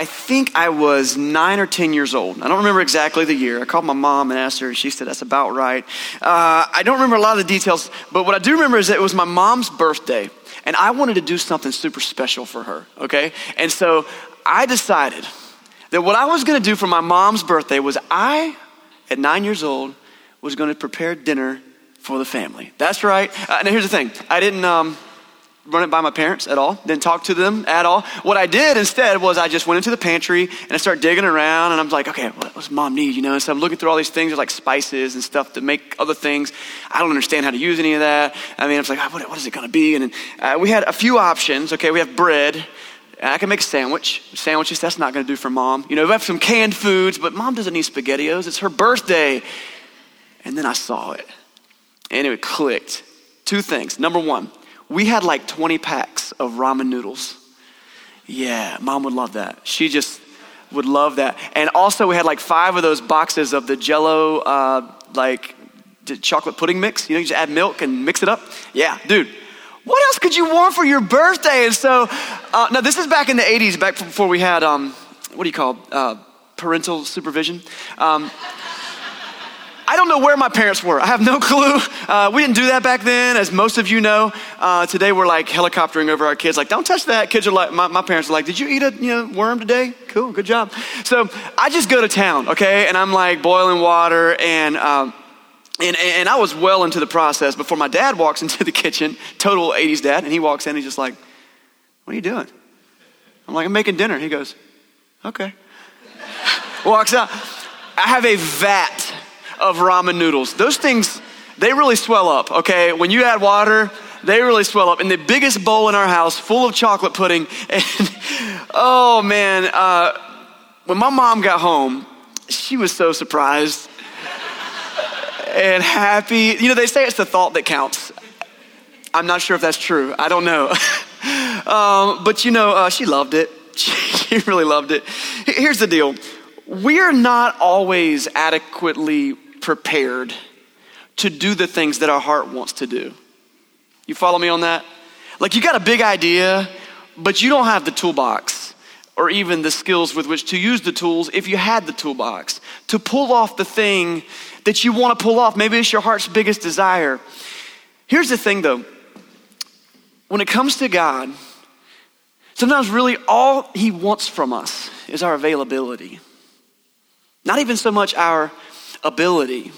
I think I was nine or 10 years old. I don't remember exactly the year. I called my mom and asked her, and she said, That's about right. Uh, I don't remember a lot of the details, but what I do remember is that it was my mom's birthday, and I wanted to do something super special for her, okay? And so I decided that what I was gonna do for my mom's birthday was I, at nine years old, was gonna prepare dinner for the family. That's right. Uh, now, here's the thing I didn't. Um, run it by my parents at all, didn't talk to them at all. What I did instead was I just went into the pantry and I started digging around and I'm like, okay, what does mom need? You know, so I'm looking through all these things, like spices and stuff to make other things. I don't understand how to use any of that. I mean, I was like, what, what is it going to be? And uh, we had a few options. Okay, we have bread. I can make a sandwich. Sandwiches, that's not going to do for mom. You know, we have some canned foods, but mom doesn't need SpaghettiOs. It's her birthday. And then I saw it and it clicked. Two things. Number one, we had like 20 packs of ramen noodles. Yeah, mom would love that. She just would love that. And also, we had like five of those boxes of the jello, uh, like chocolate pudding mix. You know, you just add milk and mix it up. Yeah, dude. What else could you want for your birthday? And so, uh, now this is back in the 80s, back before we had, um, what do you call, uh, parental supervision. Um, I don't know where my parents were. I have no clue. Uh, we didn't do that back then, as most of you know. Uh, today we're like helicoptering over our kids, like, don't touch that. Kids are like, my, my, parents are like, did you eat a you know, worm today? Cool, good job. So I just go to town, okay? And I'm like boiling water and, um, and, and I was well into the process before my dad walks into the kitchen, total 80s dad, and he walks in, he's just like, what are you doing? I'm like, I'm making dinner. He goes, okay. walks out. I have a vat of ramen noodles. Those things, they really swell up, okay? When you add water, they really swell up. And the biggest bowl in our house, full of chocolate pudding. And oh man, uh, when my mom got home, she was so surprised and happy. You know, they say it's the thought that counts. I'm not sure if that's true. I don't know. um, but you know, uh, she loved it. She really loved it. Here's the deal we're not always adequately prepared to do the things that our heart wants to do. You follow me on that? Like you got a big idea, but you don't have the toolbox or even the skills with which to use the tools if you had the toolbox to pull off the thing that you want to pull off. Maybe it's your heart's biggest desire. Here's the thing though when it comes to God, sometimes really all He wants from us is our availability. Not even so much our ability.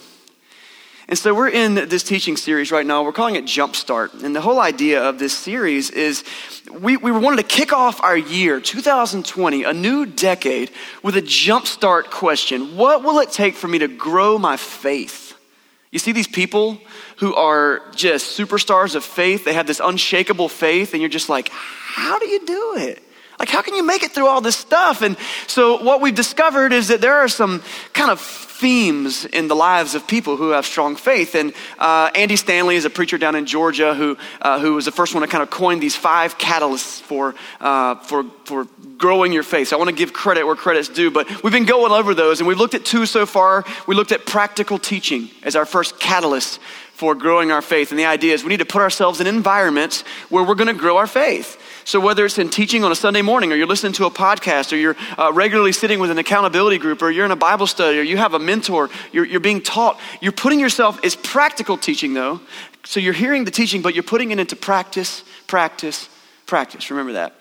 And so we're in this teaching series right now. We're calling it Jumpstart. And the whole idea of this series is we, we wanted to kick off our year, 2020, a new decade, with a jumpstart question. What will it take for me to grow my faith? You see these people who are just superstars of faith. They have this unshakable faith, and you're just like, how do you do it? Like, how can you make it through all this stuff? And so, what we've discovered is that there are some kind of themes in the lives of people who have strong faith. And uh, Andy Stanley is a preacher down in Georgia who, uh, who was the first one to kind of coin these five catalysts for, uh, for, for growing your faith. So I want to give credit where credit's due, but we've been going over those and we've looked at two so far. We looked at practical teaching as our first catalyst for growing our faith. And the idea is we need to put ourselves in environments where we're going to grow our faith. So, whether it's in teaching on a Sunday morning, or you're listening to a podcast, or you're uh, regularly sitting with an accountability group, or you're in a Bible study, or you have a mentor, you're, you're being taught, you're putting yourself, it's practical teaching though. So, you're hearing the teaching, but you're putting it into practice, practice, practice. Remember that.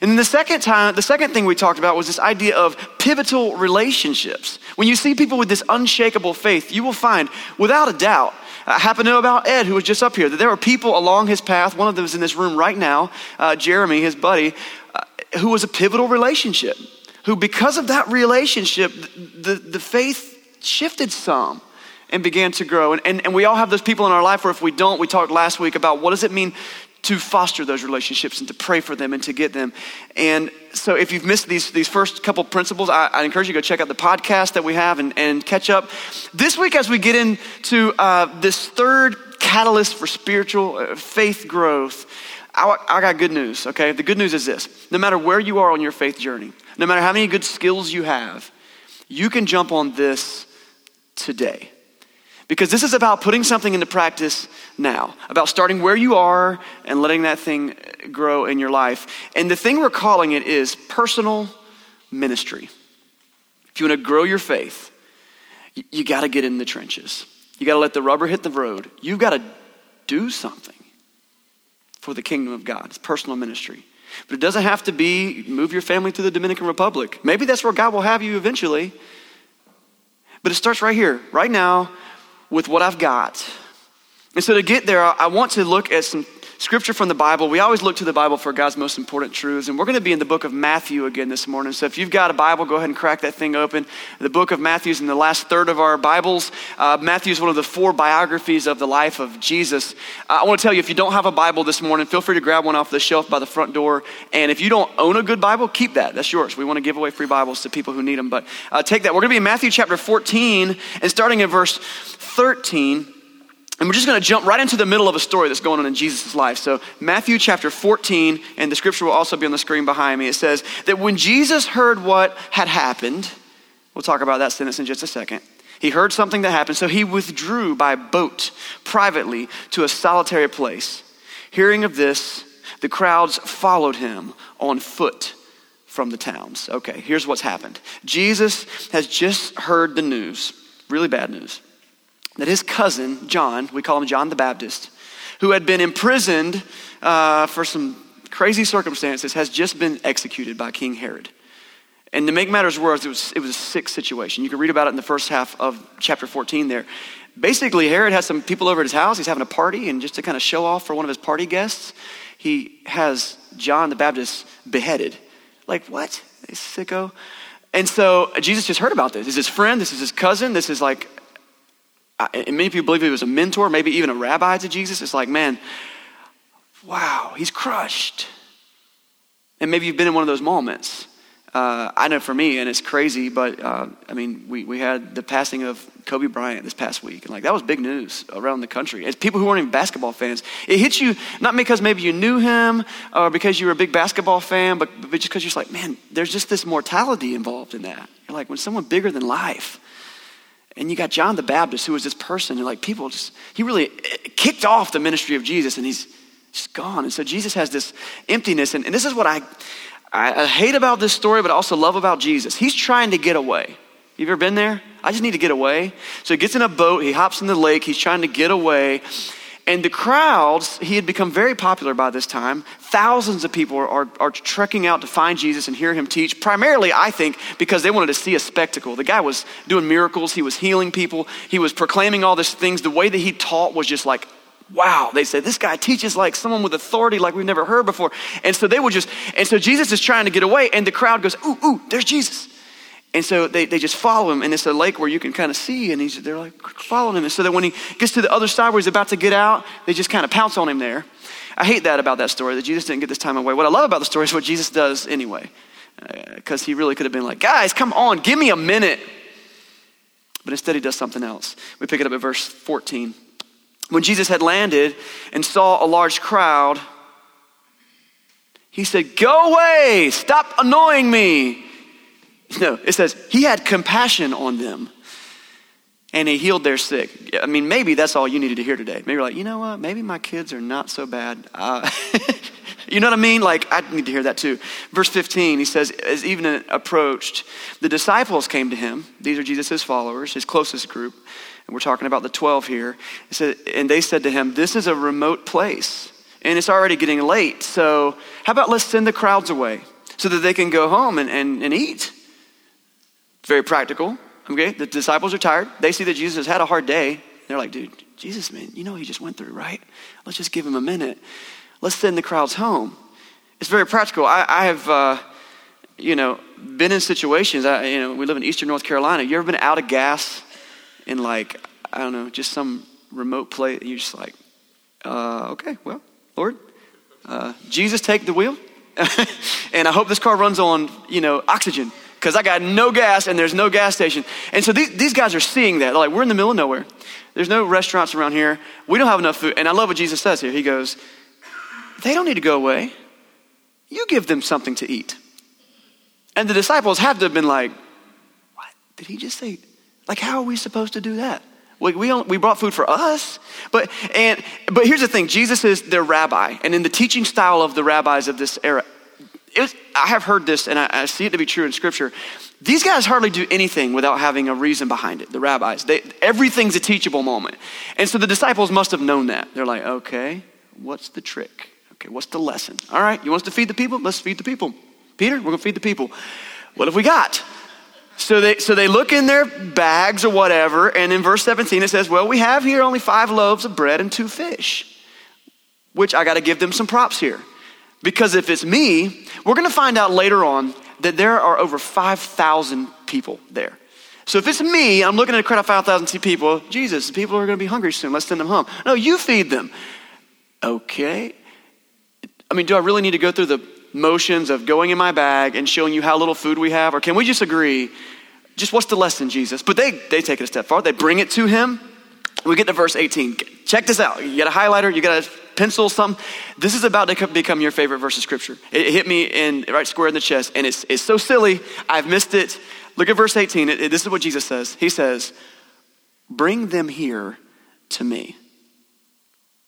And then the second time, the second thing we talked about was this idea of pivotal relationships. When you see people with this unshakable faith, you will find, without a doubt, I happen to know about Ed, who was just up here, that there were people along his path. One of them is in this room right now, uh, Jeremy, his buddy, uh, who was a pivotal relationship. Who, because of that relationship, the, the faith shifted some and began to grow. And, and, and we all have those people in our life where if we don't, we talked last week about what does it mean to foster those relationships and to pray for them and to get them. And so if you've missed these, these first couple principles, I, I encourage you to go check out the podcast that we have and, and catch up. This week, as we get into uh, this third catalyst for spiritual uh, faith growth, I, I got good news, okay? The good news is this no matter where you are on your faith journey, no matter how many good skills you have, you can jump on this today. Because this is about putting something into practice now, about starting where you are and letting that thing grow in your life. And the thing we're calling it is personal ministry. If you want to grow your faith, you, you got to get in the trenches. You got to let the rubber hit the road. You've got to do something for the kingdom of God. It's personal ministry. But it doesn't have to be move your family to the Dominican Republic. Maybe that's where God will have you eventually. But it starts right here, right now, with what I've got. And so to get there, I want to look at some scripture from the Bible. We always look to the Bible for God's most important truths. And we're going to be in the book of Matthew again this morning. So if you've got a Bible, go ahead and crack that thing open. The book of Matthew is in the last third of our Bibles. Uh, Matthew is one of the four biographies of the life of Jesus. Uh, I want to tell you, if you don't have a Bible this morning, feel free to grab one off the shelf by the front door. And if you don't own a good Bible, keep that. That's yours. We want to give away free Bibles to people who need them. But uh, take that. We're going to be in Matthew chapter 14 and starting in verse 13. And we're just going to jump right into the middle of a story that's going on in Jesus' life. So, Matthew chapter 14, and the scripture will also be on the screen behind me. It says that when Jesus heard what had happened, we'll talk about that sentence in just a second. He heard something that happened, so he withdrew by boat privately to a solitary place. Hearing of this, the crowds followed him on foot from the towns. Okay, here's what's happened Jesus has just heard the news, really bad news that his cousin, John, we call him John the Baptist, who had been imprisoned uh, for some crazy circumstances, has just been executed by King Herod. And to make matters worse, it was, it was a sick situation. You can read about it in the first half of chapter 14 there. Basically, Herod has some people over at his house. He's having a party, and just to kind of show off for one of his party guests, he has John the Baptist beheaded. Like, what? Sicko. And so Jesus just heard about this. This is his friend, this is his cousin, this is like and many people believe he was a mentor, maybe even a rabbi to Jesus. It's like, man, wow, he's crushed. And maybe you've been in one of those moments. Uh, I know for me, and it's crazy, but uh, I mean, we, we had the passing of Kobe Bryant this past week, and like that was big news around the country. As people who weren't even basketball fans, it hits you not because maybe you knew him or because you were a big basketball fan, but, but just because you're just like, man, there's just this mortality involved in that. You're like, when someone bigger than life and you got John the Baptist, who was this person, and like people just, he really eh, kicked off the ministry of Jesus and he's just gone. And so Jesus has this emptiness. And, and this is what I, I, I hate about this story, but I also love about Jesus. He's trying to get away. You ever been there? I just need to get away. So he gets in a boat, he hops in the lake, he's trying to get away. And the crowds, he had become very popular by this time. Thousands of people are, are, are, trekking out to find Jesus and hear him teach, primarily, I think, because they wanted to see a spectacle. The guy was doing miracles, he was healing people, he was proclaiming all these things. The way that he taught was just like, wow. They said, this guy teaches like someone with authority like we've never heard before. And so they were just, and so Jesus is trying to get away, and the crowd goes, ooh, ooh, there's Jesus. And so they, they just follow him, and it's a lake where you can kind of see, and he's, they're like following him. And so that when he gets to the other side where he's about to get out, they just kind of pounce on him there. I hate that about that story, that Jesus didn't get this time away. What I love about the story is what Jesus does anyway, because uh, he really could have been like, guys, come on, give me a minute. But instead, he does something else. We pick it up at verse 14. When Jesus had landed and saw a large crowd, he said, Go away, stop annoying me. No, it says he had compassion on them and he healed their sick. I mean, maybe that's all you needed to hear today. Maybe you're like, you know what? Maybe my kids are not so bad. Uh, you know what I mean? Like, I need to hear that too. Verse 15, he says, as evening approached, the disciples came to him. These are Jesus' followers, his closest group. And we're talking about the 12 here. Said, and they said to him, This is a remote place, and it's already getting late. So, how about let's send the crowds away so that they can go home and, and, and eat? Very practical. Okay, the disciples are tired. They see that Jesus has had a hard day. They're like, dude, Jesus, man, you know he just went through, right? Let's just give him a minute. Let's send the crowds home. It's very practical. I, I have, uh, you know, been in situations. I, you know, we live in Eastern North Carolina. You ever been out of gas in like, I don't know, just some remote place? You're just like, uh, okay, well, Lord, uh, Jesus, take the wheel. and I hope this car runs on, you know, oxygen because I got no gas and there's no gas station. And so these, these guys are seeing that. They're like, we're in the middle of nowhere. There's no restaurants around here. We don't have enough food. And I love what Jesus says here. He goes, they don't need to go away. You give them something to eat. And the disciples have to have been like, what? Did he just say? Like, how are we supposed to do that? We, we, we brought food for us. But, and, but here's the thing Jesus is their rabbi. And in the teaching style of the rabbis of this era, was, I have heard this and I, I, see it to be true in Scripture. These guys hardly do anything without having a reason behind it, the rabbis. They, everything's a teachable moment. And so the disciples must have known that. They're like, okay, what's the trick? Okay, what's the lesson? All right, you want us to feed the people? Let's feed the people. Peter, we're going to feed the people. What have we got? So they, so they look in their bags or whatever, and in verse 17 it says, Well, we have here only five loaves of bread and two fish, which I got to give them some props here. Because if it's me, we're going to find out later on that there are over 5,000 people there. So if it's me, I'm looking at a crowd of 5,000 people, Jesus, the people are going to be hungry soon. Let's send them home. No, you feed them. Okay. I mean, do I really need to go through the motions of going in my bag and showing you how little food we have? Or can we just agree, just what's the lesson, Jesus? But they, they take it a step farther. They bring it to him. We get to verse 18. Check this out. You got a highlighter, you got a pencil, something. This is about to become your favorite verse of scripture. It hit me in right square in the chest, and it's, it's so silly. I've missed it. Look at verse 18. It, it, this is what Jesus says. He says, Bring them here to me.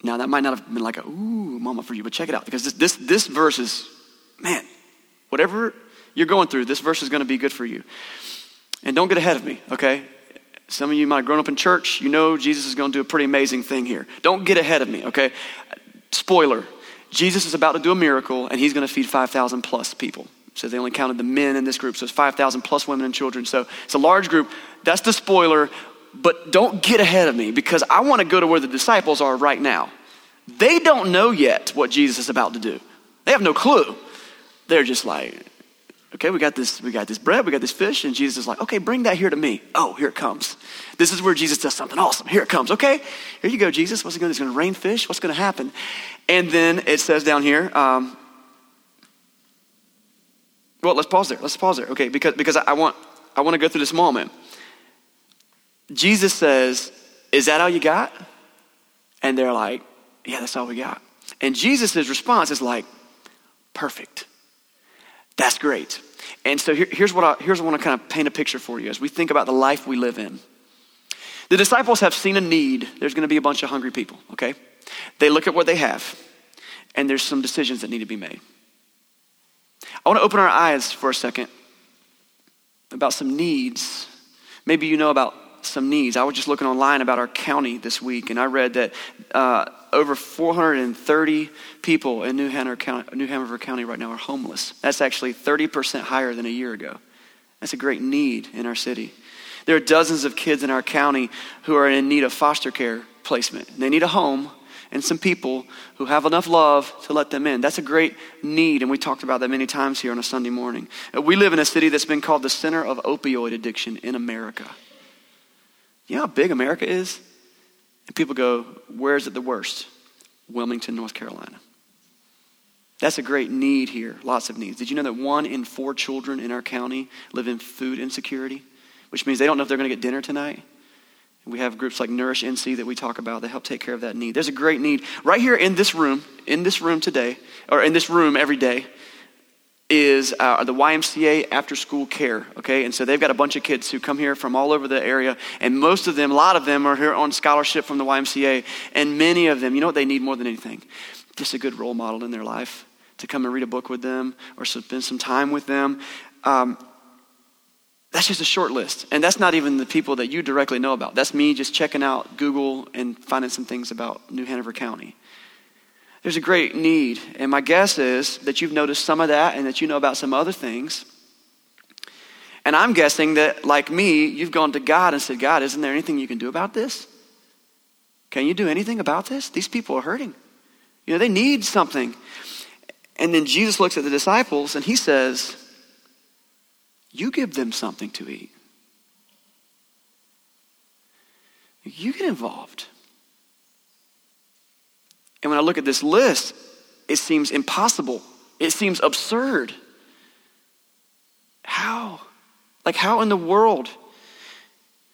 Now, that might not have been like a, ooh, mama for you, but check it out because this, this, this verse is man, whatever you're going through, this verse is going to be good for you. And don't get ahead of me, okay? Some of you might have grown up in church. You know Jesus is going to do a pretty amazing thing here. Don't get ahead of me, okay? Spoiler Jesus is about to do a miracle, and he's going to feed 5,000 plus people. So they only counted the men in this group, so it's 5,000 plus women and children. So it's a large group. That's the spoiler, but don't get ahead of me because I want to go to where the disciples are right now. They don't know yet what Jesus is about to do, they have no clue they're just like, okay, we got this, we got this bread, we got this fish, and Jesus is like, okay, bring that here to me. Oh, here it comes. This is where Jesus does something awesome. Here it comes. Okay, here you go, Jesus. What's going to? Going to rain fish. What's going to happen? And then it says down here, um, well, let's pause there. Let's pause there. Okay, because because I want I want to go through this moment. Jesus says, "Is that all you got?" And they're like, "Yeah, that's all we got." And Jesus' response is like, "Perfect." That's great. And so here, here's what I, here's what I want to kind of paint a picture for you as we think about the life we live in. The disciples have seen a need. There's going to be a bunch of hungry people, okay? They look at what they have, and there's some decisions that need to be made. I want to open our eyes for a second about some needs. Maybe you know about some needs. I was just looking online about our county this week, and I read that uh, over 430 people in New Hanover, County, New Hanover County right now are homeless. That's actually 30% higher than a year ago. That's a great need in our city. There are dozens of kids in our county who are in need of foster care placement. They need a home and some people who have enough love to let them in. That's a great need, and we talked about that many times here on a Sunday morning. Uh, we live in a city that's been called the center of opioid addiction in America. You know how big America is? And people go, Where is it the worst? Wilmington, North Carolina. That's a great need here, lots of needs. Did you know that one in four children in our county live in food insecurity, which means they don't know if they're going to get dinner tonight? We have groups like Nourish NC that we talk about that help take care of that need. There's a great need right here in this room, in this room today, or in this room every day is uh, the YMCA after school care, okay? And so they've got a bunch of kids who come here from all over the area, and most of them, a lot of them, are here on scholarship from the YMCA, and many of them, you know what they need more than anything? Just a good role model in their life to come and read a book with them or spend some time with them. Um, that's just a short list. And that's not even the people that you directly know about. That's me just checking out Google and finding some things about New Hanover County. There's a great need. And my guess is that you've noticed some of that and that you know about some other things. And I'm guessing that, like me, you've gone to God and said, God, isn't there anything you can do about this? Can you do anything about this? These people are hurting. You know, they need something. And then Jesus looks at the disciples and he says, You give them something to eat. You get involved. And when I look at this list, it seems impossible. It seems absurd. How? Like, how in the world?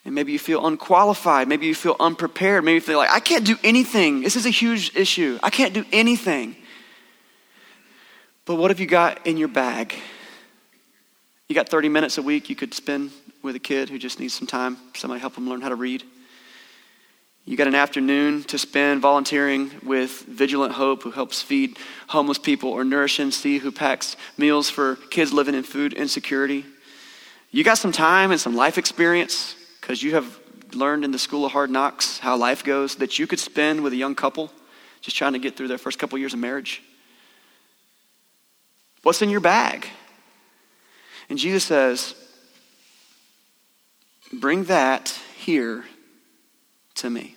And maybe you feel unqualified. Maybe you feel unprepared. Maybe you feel like, I can't do anything. This is a huge issue. I can't do anything. But what have you got in your bag? You got 30 minutes a week you could spend with a kid who just needs some time, somebody help them learn how to read. You got an afternoon to spend volunteering with Vigilant Hope, who helps feed homeless people, or Nourish NC, who packs meals for kids living in food insecurity. You got some time and some life experience because you have learned in the school of hard knocks how life goes that you could spend with a young couple just trying to get through their first couple years of marriage. What's in your bag? And Jesus says, Bring that here to me.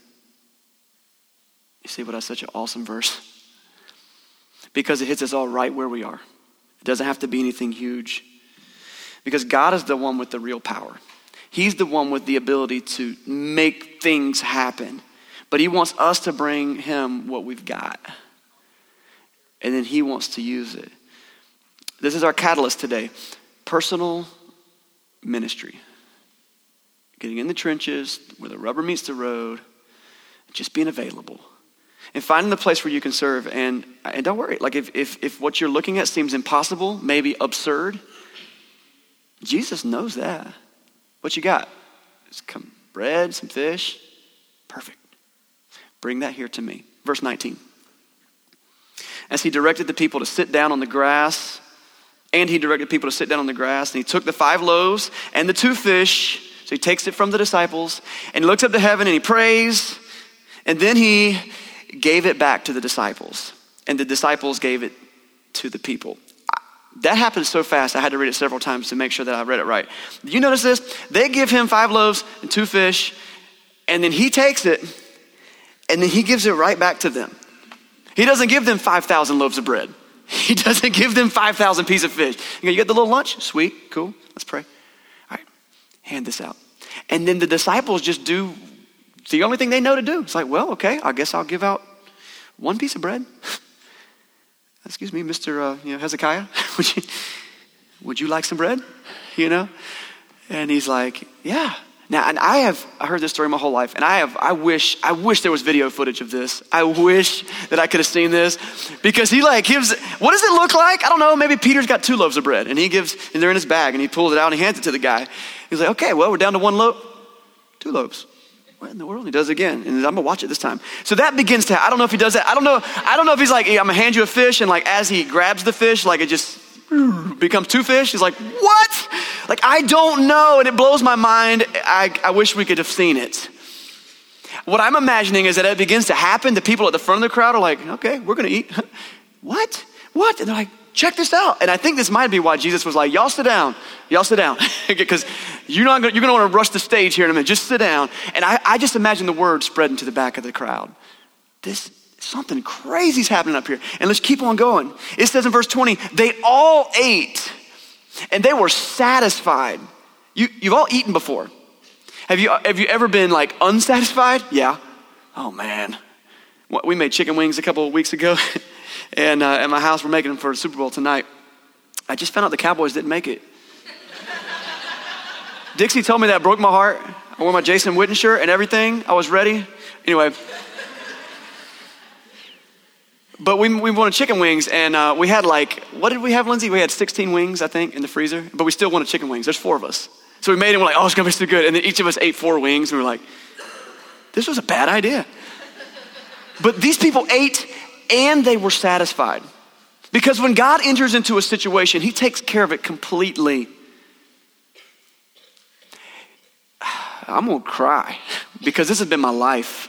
You see what that's such an awesome verse? Because it hits us all right where we are. It doesn't have to be anything huge. Because God is the one with the real power. He's the one with the ability to make things happen. But He wants us to bring Him what we've got. And then He wants to use it. This is our catalyst today personal ministry. Getting in the trenches where the rubber meets the road, just being available and finding the place where you can serve. And, and don't worry, like if, if, if what you're looking at seems impossible, maybe absurd, Jesus knows that. What you got? Some bread, some fish. Perfect. Bring that here to me. Verse 19. As he directed the people to sit down on the grass, and he directed people to sit down on the grass, and he took the five loaves and the two fish. So he takes it from the disciples, and he looks up to heaven and he prays, and then he gave it back to the disciples, and the disciples gave it to the people. That happened so fast, I had to read it several times to make sure that I read it right. You notice this? They give him five loaves and two fish, and then he takes it, and then he gives it right back to them. He doesn't give them 5,000 loaves of bread. He doesn't give them 5,000 pieces of fish. You, get the little lunch? Sweet, cool, let's pray. All right, hand this out. And then the disciples just do it's the only thing they know to do. It's like, well, okay, I guess I'll give out one piece of bread. Excuse me, Mr. Uh, you know, Hezekiah, would you, would you like some bread? You know? And he's like, yeah. Now, and I have I heard this story my whole life, and I have I wish I wish there was video footage of this. I wish that I could have seen this because he like gives. What does it look like? I don't know. Maybe Peter's got two loaves of bread, and he gives, and they're in his bag, and he pulls it out and he hands it to the guy. He's like, okay, well, we're down to one loaf, two loaves. What in the world? He does it again. And I'm gonna watch it this time. So that begins to, I don't know if he does that. I don't know. I don't know if he's like, I'm gonna hand you a fish, and like as he grabs the fish, like it just becomes two fish. He's like, what? Like, I don't know. And it blows my mind. I, I wish we could have seen it. What I'm imagining is that it begins to happen. The people at the front of the crowd are like, okay, we're gonna eat. what? What? And they're like, check this out. And I think this might be why Jesus was like, y'all sit down. Y'all sit down. Because you're not gonna, you're gonna wanna rush the stage here in a minute. Just sit down. And I, I just imagine the word spreading to the back of the crowd. This, something crazy's happening up here. And let's keep on going. It says in verse 20, they all ate and they were satisfied. You, you've all eaten before. Have you, have you ever been like unsatisfied? Yeah. Oh man. We made chicken wings a couple of weeks ago. and uh, at my house, we're making them for the Super Bowl tonight. I just found out the Cowboys didn't make it. Dixie told me that broke my heart. I wore my Jason Witten shirt and everything. I was ready. Anyway. But we, we wanted chicken wings, and uh, we had like, what did we have, Lindsay? We had 16 wings, I think, in the freezer, but we still wanted chicken wings. There's four of us. So we made it, we're like, oh, it's gonna be so good. And then each of us ate four wings, and we were like, this was a bad idea. But these people ate and they were satisfied. Because when God enters into a situation, He takes care of it completely. I'm gonna cry because this has been my life.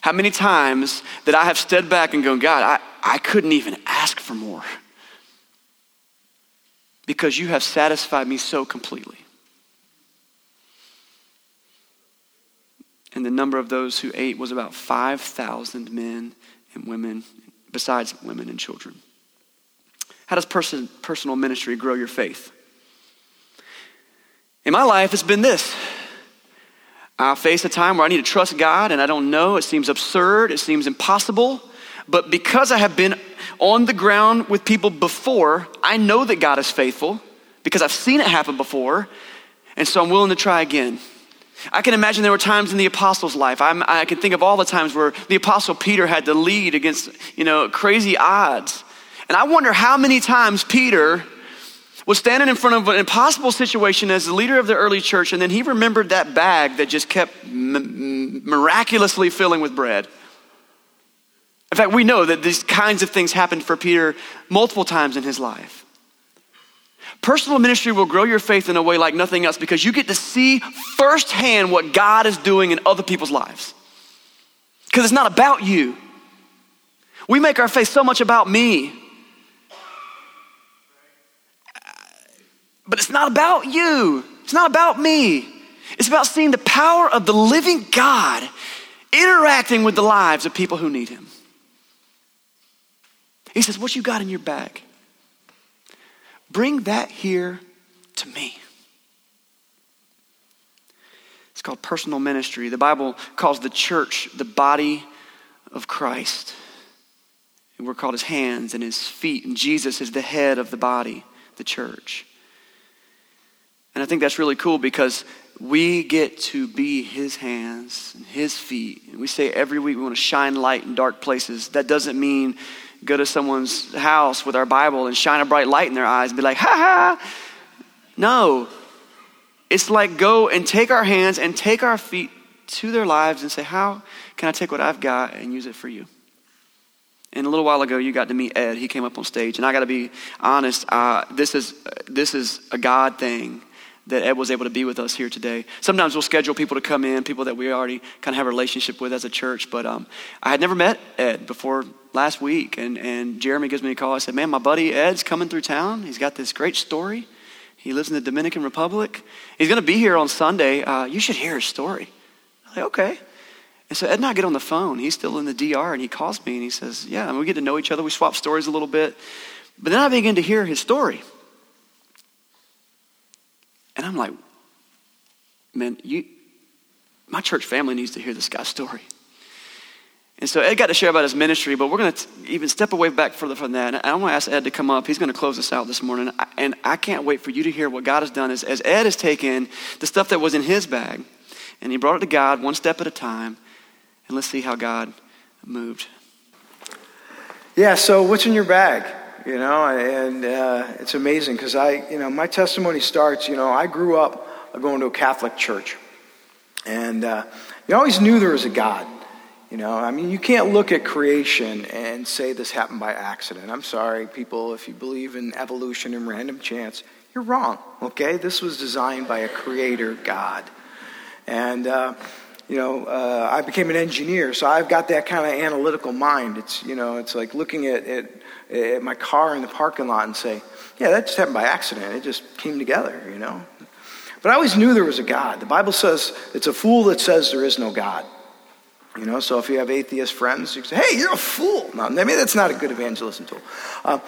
How many times that I have stood back and gone, God, I, I couldn't even ask for more because you have satisfied me so completely. And the number of those who ate was about 5,000 men and women, besides women and children. How does person, personal ministry grow your faith? In my life, it's been this. I face a time where I need to trust God and I don't know. It seems absurd. It seems impossible. But because I have been on the ground with people before, I know that God is faithful because I've seen it happen before. And so I'm willing to try again. I can imagine there were times in the apostles' life. I'm, i can think of all the times where the apostle Peter had to lead against, you know, crazy odds. And I wonder how many times Peter was standing in front of an impossible situation as the leader of the early church, and then he remembered that bag that just kept m- miraculously filling with bread. In fact, we know that these kinds of things happened for Peter multiple times in his life. Personal ministry will grow your faith in a way like nothing else because you get to see firsthand what God is doing in other people's lives. Because it's not about you. We make our faith so much about me. But it's not about you. It's not about me. It's about seeing the power of the living God interacting with the lives of people who need Him. He says, What you got in your bag? Bring that here to me. It's called personal ministry. The Bible calls the church the body of Christ. And we're called his hands and his feet, and Jesus is the head of the body, the church. And I think that's really cool because we get to be his hands and his feet. And we say every week we want to shine light in dark places. That doesn't mean go to someone's house with our Bible and shine a bright light in their eyes and be like, ha ha. No. It's like go and take our hands and take our feet to their lives and say, How can I take what I've got and use it for you? And a little while ago, you got to meet Ed. He came up on stage, and I got to be honest. Uh, this is this is a God thing that Ed was able to be with us here today. Sometimes we'll schedule people to come in, people that we already kind of have a relationship with as a church. But um, I had never met Ed before last week, and, and Jeremy gives me a call. I said, Man, my buddy Ed's coming through town. He's got this great story. He lives in the Dominican Republic. He's going to be here on Sunday. Uh, you should hear his story. I'm like, okay. And so Ed and I get on the phone. He's still in the DR, and he calls me and he says, Yeah, and we get to know each other. We swap stories a little bit. But then I begin to hear his story. And I'm like, man, you, my church family needs to hear this guy's story. And so Ed got to share about his ministry, but we're going to even step away back further from that. And I want to ask Ed to come up. He's going to close us out this morning. And I can't wait for you to hear what God has done as, as Ed has taken the stuff that was in his bag and he brought it to God one step at a time. And let's see how God moved. Yeah, so what's in your bag? You know, and uh, it's amazing because I, you know, my testimony starts, you know, I grew up going to a Catholic church. And uh, you always knew there was a God. You know, I mean, you can't look at creation and say this happened by accident. I'm sorry, people, if you believe in evolution and random chance, you're wrong, okay? This was designed by a creator God. And, uh, you know, uh, I became an engineer, so I've got that kind of analytical mind. It's, you know, it's like looking at, at at my car in the parking lot and say, yeah, that just happened by accident. It just came together, you know. But I always knew there was a God. The Bible says it's a fool that says there is no God. You know, so if you have atheist friends, you say, hey, you're a fool. Now, maybe that's not a good evangelism tool. Uh,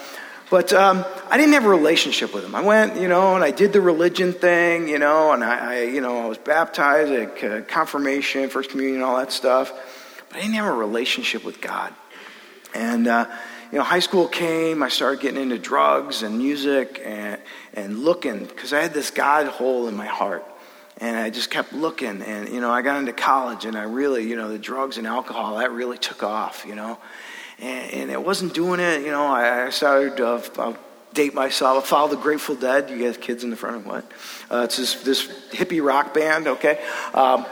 but um, I didn't have a relationship with him. I went, you know, and I did the religion thing, you know, and I, I you know, I was baptized at confirmation, first communion, all that stuff. But I didn't have a relationship with God. And, uh, you know, high school came, I started getting into drugs and music and, and looking because I had this God hole in my heart. And I just kept looking. And, you know, I got into college and I really, you know, the drugs and alcohol, that really took off, you know. And, and it wasn't doing it, you know. I, I started to uh, date myself. I followed the Grateful Dead. You guys, kids in the front of what? Uh, it's this, this hippie rock band, okay? Um,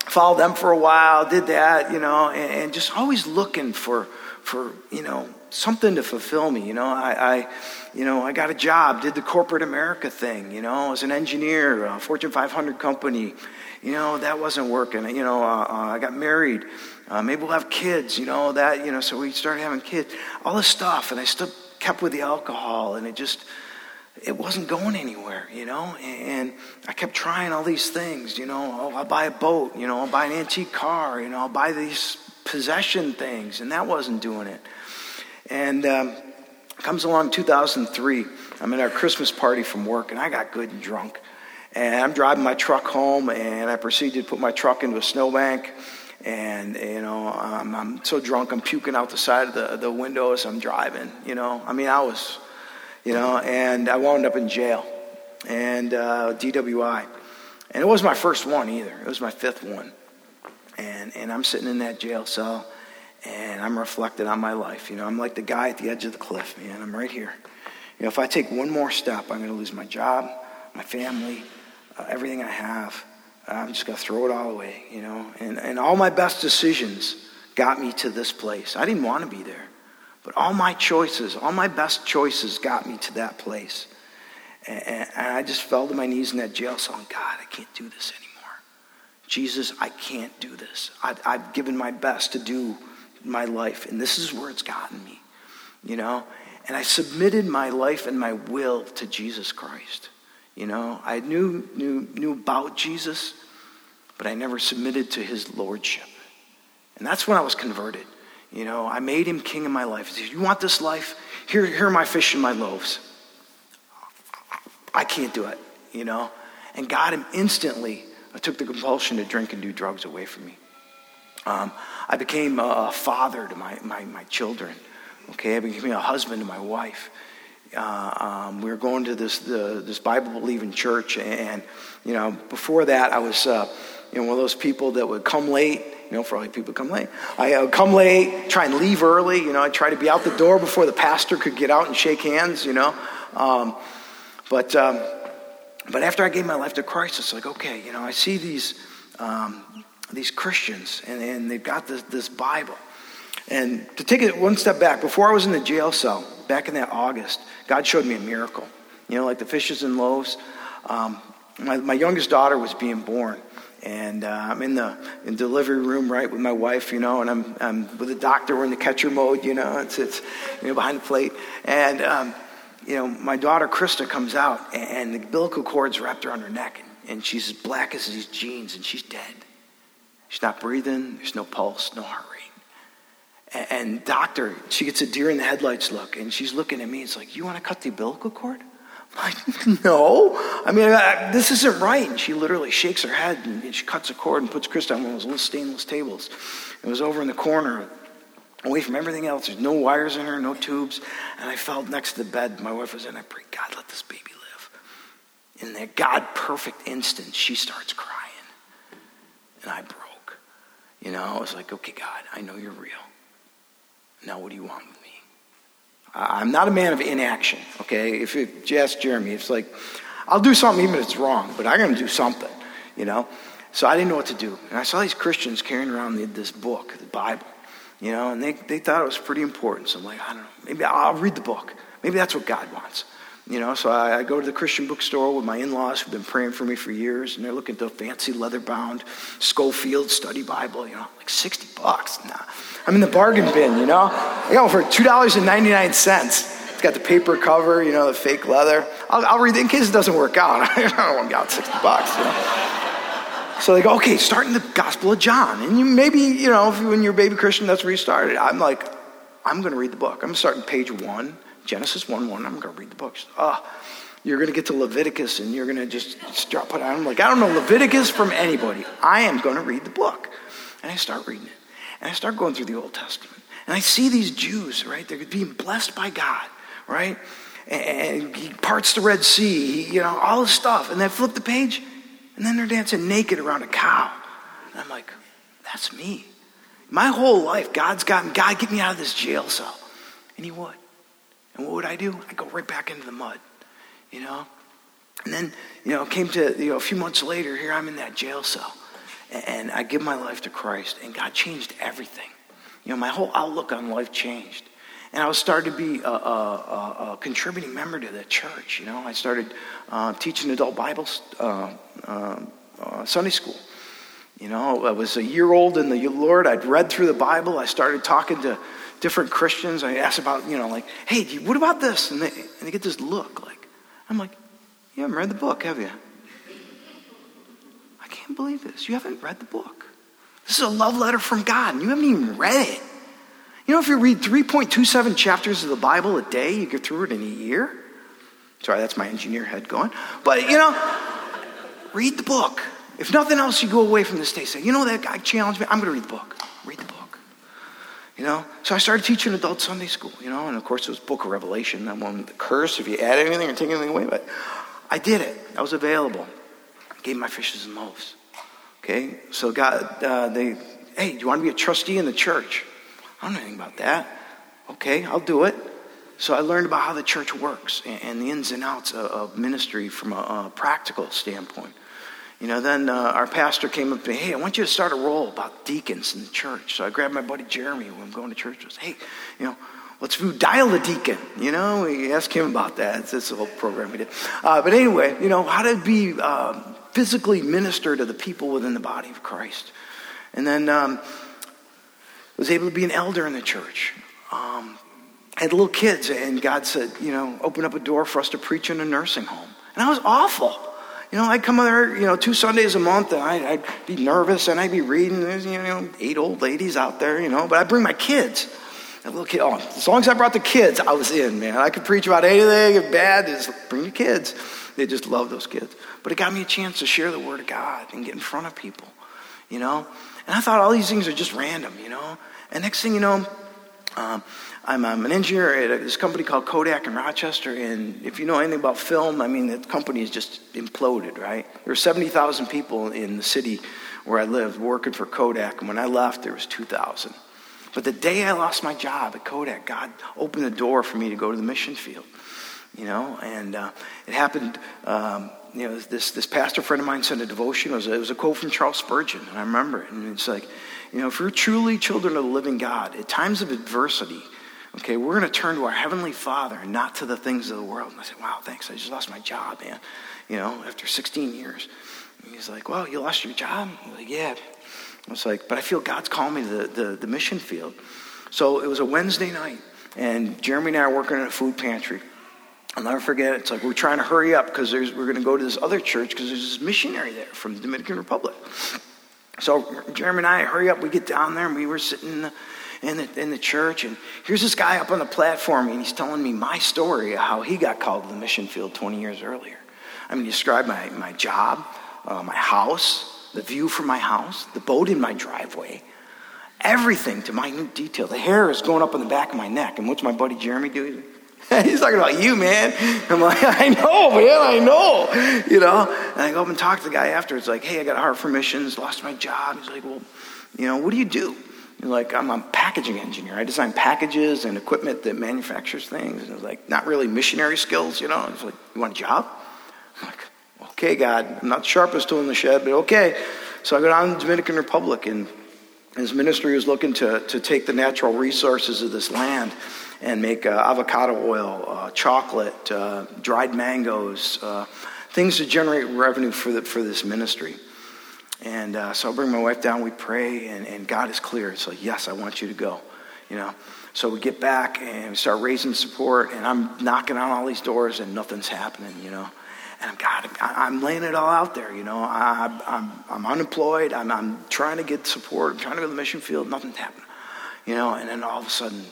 followed them for a while, did that, you know, and, and just always looking for, for, you know, something to fulfill me. You know, I, I, you know, I got a job, did the corporate America thing. You know, as an engineer, a Fortune 500 company. You know, that wasn't working. You know, uh, uh, I got married. Uh, maybe we'll have kids. You know that. You know, so we started having kids. All this stuff, and I still kept with the alcohol, and it just. It wasn't going anywhere, you know, and I kept trying all these things, you know. Oh, I'll buy a boat, you know, I'll buy an antique car, you know, I'll buy these possession things, and that wasn't doing it. And um, comes along 2003. I'm at our Christmas party from work, and I got good and drunk. And I'm driving my truck home, and I proceeded to put my truck into a snowbank. And, you know, um, I'm so drunk, I'm puking out the side of the, the window as I'm driving, you know. I mean, I was, you know, and I wound up in jail and uh, DWI. And it wasn't my first one either, it was my fifth one. And, and I'm sitting in that jail cell and I'm reflecting on my life. You know, I'm like the guy at the edge of the cliff, man. I'm right here. You know, if I take one more step, I'm going to lose my job, my family, uh, everything I have. I'm just going to throw it all away, you know. And, and all my best decisions got me to this place. I didn't want to be there. But all my choices, all my best choices got me to that place. And, and I just fell to my knees in that jail cell and God, I can't do this anymore. Jesus, I can't do this. I, I've given my best to do my life, and this is where it's gotten me, you know? And I submitted my life and my will to Jesus Christ. You know, I knew, knew, knew about Jesus, but I never submitted to his lordship. And that's when I was converted. You know, I made him king of my life. You want this life? Here, here are my fish and my loaves. I can't do it, you know? And God instantly took the compulsion to drink and do drugs away from me. Um, I became a father to my, my, my children. Okay, I became a husband to my wife. Uh, um, we were going to this the, this Bible believing church, and you know, before that, I was uh, you know one of those people that would come late. You know, for all people come late, I would come late, try and leave early. You know, I try to be out the door before the pastor could get out and shake hands. You know, um, but um, but after I gave my life to Christ, it's like okay, you know, I see these um, these Christians, and, and they've got this, this Bible. And to take it one step back, before I was in the jail cell, back in that August, God showed me a miracle. You know, like the fishes and loaves. Um, my, my youngest daughter was being born. And uh, I'm in the in delivery room, right, with my wife, you know, and I'm, I'm with the doctor. We're in the catcher mode, you know, it's, it's you know, behind the plate. And, um, you know, my daughter, Krista, comes out, and, the umbilical cord's wrapped around her neck. And, and she's as black as these jeans, and she's dead. She's not breathing. There's no pulse, no heart rate. And, and doctor, she gets a deer in the headlights look, and she's looking at me. It's like, you want to cut the umbilical cord? I'm like, no. I mean, I, this isn't right. And she literally shakes her head, and, and she cuts a cord and puts Krista on one of those little stainless tables. It was over in the corner, away from everything else. There's no wires in her, no tubes. And I felt next to the bed my wife was in. I prayed, God, let this baby live. In that God perfect instant, she starts crying. And I broke. You know, I was like, okay, God, I know you're real. Now, what do you want with me? I'm not a man of inaction, okay? If, you ask Jeremy, it's like, I'll do something even if it's wrong, but I'm going to do something, you know? So I didn't know what to do. And I saw these Christians carrying around this book, the Bible, you know, and they, they thought it was pretty important. So I'm like, I don't know, maybe I'll read the book. Maybe that's what God wants. You know, so I, I, go to the Christian bookstore with my in-laws who've been praying for me for years, and they're looking at the fancy leather-bound Scofield Study Bible. You know, like sixty bucks. Nah, I'm in the bargain bin. You know, I got one for two dollars and ninety-nine cents. It's got the paper cover. You know, the fake leather. I'll, I'll read it in case it doesn't work out. I don't want to out sixty bucks. You know. So they go, okay, start in the Gospel of John, and you maybe you know, if you, when you're a baby Christian, that's where you started. I'm like, I'm going to read the book. I'm going to start in page one Genesis 1 1. I'm going to read the books. Ah, you're going to get to Leviticus and you're going to just start putting I'm like, I don't know Leviticus from anybody. I am going to read the book. And I start reading it. And I start going through the Old Testament. And I see these Jews, right? They're being blessed by God, right? And he parts the Red Sea, you know, all this stuff. And then I flip the page, and then they're dancing naked around a cow. And I'm like, that's me. My whole life, God's gotten, God, get me out of this jail cell. And he would. And what would I do? I'd go right back into the mud, you know? And then, you know, came to, you know, a few months later, here I'm in that jail cell. And I give my life to Christ, and God changed everything. You know, my whole outlook on life changed. And I was starting to be a, a, a, a contributing member to the church. You know, I started uh, teaching adult Bible uh, uh, uh, Sunday school. You know, I was a year old in the Lord. I'd read through the Bible. I started talking to different Christians. I ask about, you know, like, hey, what about this? And they, and they get this look like, I'm like, you haven't read the book, have you? I can't believe this. You haven't read the book. This is a love letter from God, and you haven't even read it. You know, if you read 3.27 chapters of the Bible a day, you get through it in a year. Sorry, that's my engineer head going. But, you know, read the book. If nothing else, you go away from this day say, you know, that guy challenged me. I'm going to read the book. You know, so I started teaching adult Sunday school, you know, and of course it was Book of Revelation. That one, the curse, if you add anything or take anything away, but I did it. I was available. Gave my fishes and loaves. Okay, so God, uh, they, hey, do you want to be a trustee in the church? I don't know anything about that. Okay, I'll do it. so I learned about how the church works and, and the ins and outs of, of ministry from a, a, practical standpoint. You know, then uh, our pastor came up to me, hey, I want you to start a role about deacons in the church. So I grabbed my buddy Jeremy when I'm going to church. Was, hey, you know, let's dial a deacon. You know, we asked him about that. It's this whole program we did. Uh, but anyway, you know, how to be um, physically minister to the people within the body of Christ. And then um, was able to be an elder in the church. Um, had little kids, and God said, you know, open up a door for us to preach in a nursing home. And I was awful. You know, I'd come there, you know, two Sundays a month, and I'd, I'd be nervous, and I'd be reading. There's, you know, eight old ladies out there, you know, but I'd bring my kids. A little kid. Oh, as long as I brought the kids, I was in, man. I could preach about anything if bad. Just bring your kids. They just love those kids. But it got me a chance to share the word of God and get in front of people, you know. And I thought all these things are just random, you know. And next thing you know, um, I'm, I'm, an engineer at this company called Kodak in Rochester. And if you know anything about film, I mean, the company has just imploded, right? There were 70,000 people in the city where I lived working for Kodak. And when I left, there was 2,000. But the day I lost my job at Kodak, God opened the door for me to go to the mission field. You know, and uh, it happened. Um, you know, this this pastor friend of mine sent a devotion. It was a, it was a quote from Charles Spurgeon, and I remember it. And it's like, you know, if you're truly children of the living God, at times of adversity, okay, we're going to turn to our heavenly Father and not to the things of the world. And I said, wow, thanks. I just lost my job, man. You know, after 16 years. And he's like, well, you lost your job? I'm like, yeah. I was like, but I feel God's calling me to the, the, the mission field. So it was a Wednesday night, and Jeremy and I are working in a food pantry. I'll never forget it. It's like we're trying to hurry up because we're going to go to this other church because there's this missionary there from the Dominican Republic. So Jeremy and I hurry up. We get down there, and we were sitting in the, in the, in the church, and here's this guy up on the platform, and he's telling me my story of how he got called to the mission field 20 years earlier. I mean, he described my, my job, uh, my house, the view from my house, the boat in my driveway, everything to minute detail. The hair is going up on the back of my neck. And what's my buddy Jeremy doing? He's talking about you, man. I'm like, I know, man, I know. You know? And I go up and talk to the guy afterwards, like, hey, I got a heart for missions, lost my job. He's like, well, you know, what do you do? You're like, I'm a packaging engineer. I design packages and equipment that manufactures things. And I was like, not really missionary skills, you know? It's like, you want a job? I'm like, Okay, God, I'm not the sharpest tool in the shed, but okay. So I go down to the Dominican Republic, and his ministry was looking to, to take the natural resources of this land and make uh, avocado oil, uh, chocolate, uh, dried mangoes, uh, things to generate revenue for, the, for this ministry. And uh, so I bring my wife down, we pray, and, and God is clear. It's like, yes, I want you to go, you know. So we get back and we start raising support, and I'm knocking on all these doors, and nothing's happening, you know. And God, I'm laying it all out there, you know. I, I'm, I'm unemployed. I'm, I'm trying to get support. I'm trying to go to the mission field. Nothing's happening, you know. And then all of a sudden,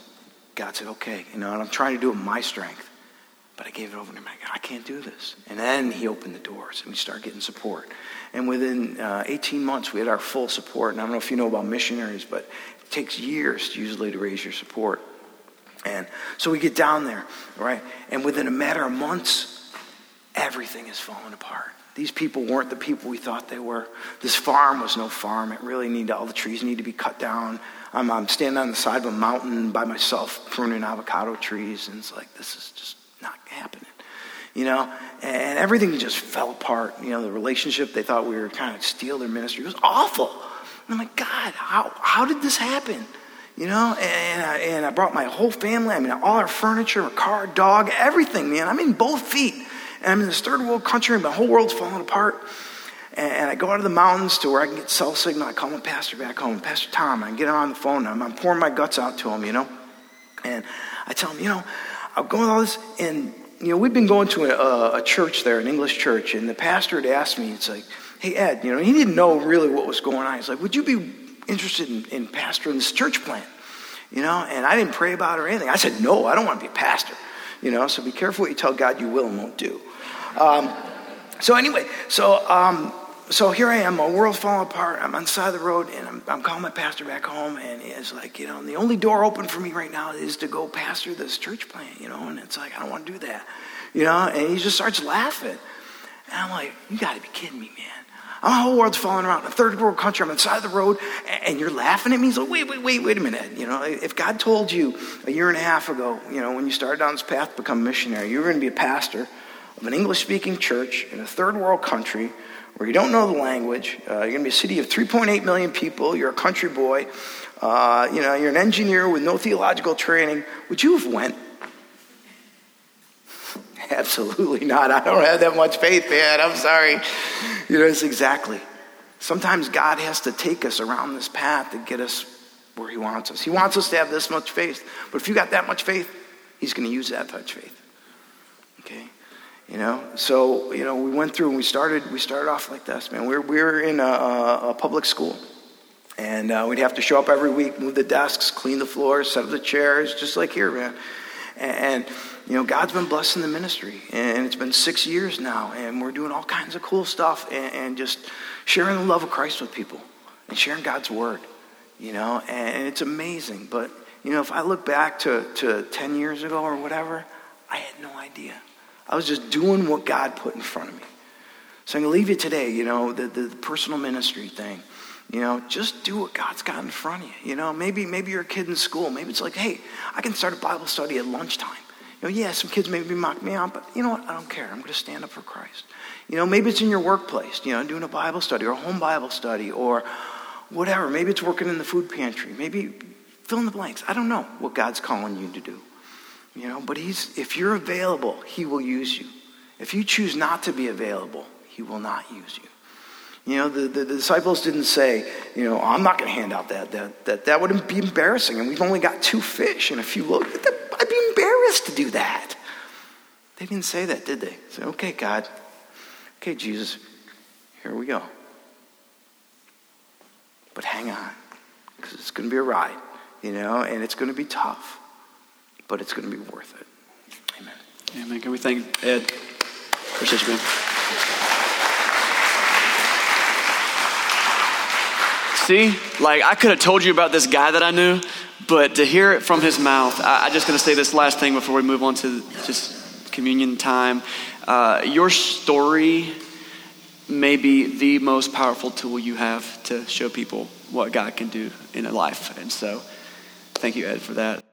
God said, okay, you know, and I'm trying to do it my strength. But I gave it over to him. I can't do this. And then he opened the doors and we started getting support. And within uh, 18 months, we had our full support. And I don't know if you know about missionaries, but it takes years usually to raise your support. And so we get down there, right? And within a matter of months, everything is falling apart. These people weren't the people we thought they were. This farm was no farm. It really needed, all the trees need to be cut down. I'm, I'm standing on the side of a mountain by myself pruning avocado trees, and it's like, this is just not happening. You know, and everything just fell apart. You know, the relationship, they thought we were kind of steal their ministry. It was awful. And I'm like, God, how, how did this happen? You know, and I, and I brought my whole family. I mean, all our furniture, our car, dog, everything, man. I'm in both feet. And I'm in this third world country, and my whole world's falling apart. And, I go out of the mountains to where I can get cell signal. I call my pastor back home, Pastor Tom. I get on the phone. I'm, I'm pouring my guts out to him, you know. And I tell him, you know, I'm going all this, and you know, we've been going to a, a, church there, an English church, and the pastor had asked me, it's like, hey, Ed, you know, he didn't know really what was going on. He's like, would you be interested in, in pastoring this church plant? You know, and I didn't pray about it or anything. I said, no, I don't want to be a pastor. You know, so be careful what you tell God you will and won't do. Um, so anyway, so um, so here I am, my world's falling apart. I'm on the side of the road, and I'm, I'm calling my pastor back home, and it's like, you know, the only door open for me right now is to go pastor this church plant, you know, and it's like I don't want to do that, you know. And he just starts laughing, and I'm like, you got to be kidding me, man. My whole world's falling around. A third world country. I'm on the side of the road, and you're laughing at me. He's like, wait, wait, wait, wait a minute. You know, if God told you a year and a half ago, you know, when you started down this path to become a missionary, you were going to be a pastor of an English-speaking church in a third world country where you don't know the language. Uh, you're going to be a city of 3.8 million people. You're a country boy. Uh, you know, you're an engineer with no theological training. Would you have went? Absolutely not. I don't have that much faith, man. I'm sorry. You know, it's exactly. Sometimes God has to take us around this path to get us where He wants us. He wants us to have this much faith. But if you got that much faith, He's going to use that much faith. Okay? You know, so you know, we went through and we started. We started off like this, man. We are we are in a, a public school, and uh, we'd have to show up every week, move the desks, clean the floors, set up the chairs, just like here, man. And, and you know, God's been blessing the ministry, and it's been six years now, and we're doing all kinds of cool stuff, and, and just sharing the love of Christ with people, and sharing God's word. You know, and it's amazing. But you know, if I look back to to ten years ago or whatever, I had no idea. I was just doing what God put in front of me. So I'm going to leave you today, you know, the, the, the, personal ministry thing. You know, just do what God's got in front of you. You know, maybe, maybe you're a kid in school. Maybe it's like, hey, I can start a Bible study at lunchtime. You know, yeah, some kids maybe mock me out, but you know what? I don't care. I'm going to stand up for Christ. You know, maybe it's in your workplace, you know, doing a Bible study or a home Bible study or whatever. Maybe it's working in the food pantry. Maybe fill in the blanks. I don't know what God's calling you to do. You know, but he's if you're available, he will use you. If you choose not to be available, he will not use you. You know, the, the, disciples didn't say, you know, I'm not going to hand out that. That, that. that would be embarrassing. And we've only got two fish and a few loaves. I'd be embarrassed to do that. They didn't say that, did they? They said, okay, God. Okay, Jesus, here we go. But hang on, because it's going to be a ride, you know, and it's going to be tough but it's going to be worth it. Amen. Amen. Can we thank Ed? Appreciate you, man. See, like I could have told you about this guy that I knew, but to hear it from his mouth, I, am just going to say this last thing before we move on to just communion time. Uh, your story may be the most powerful tool you have to show people what God can do in a life. And so, thank you, Ed, for that.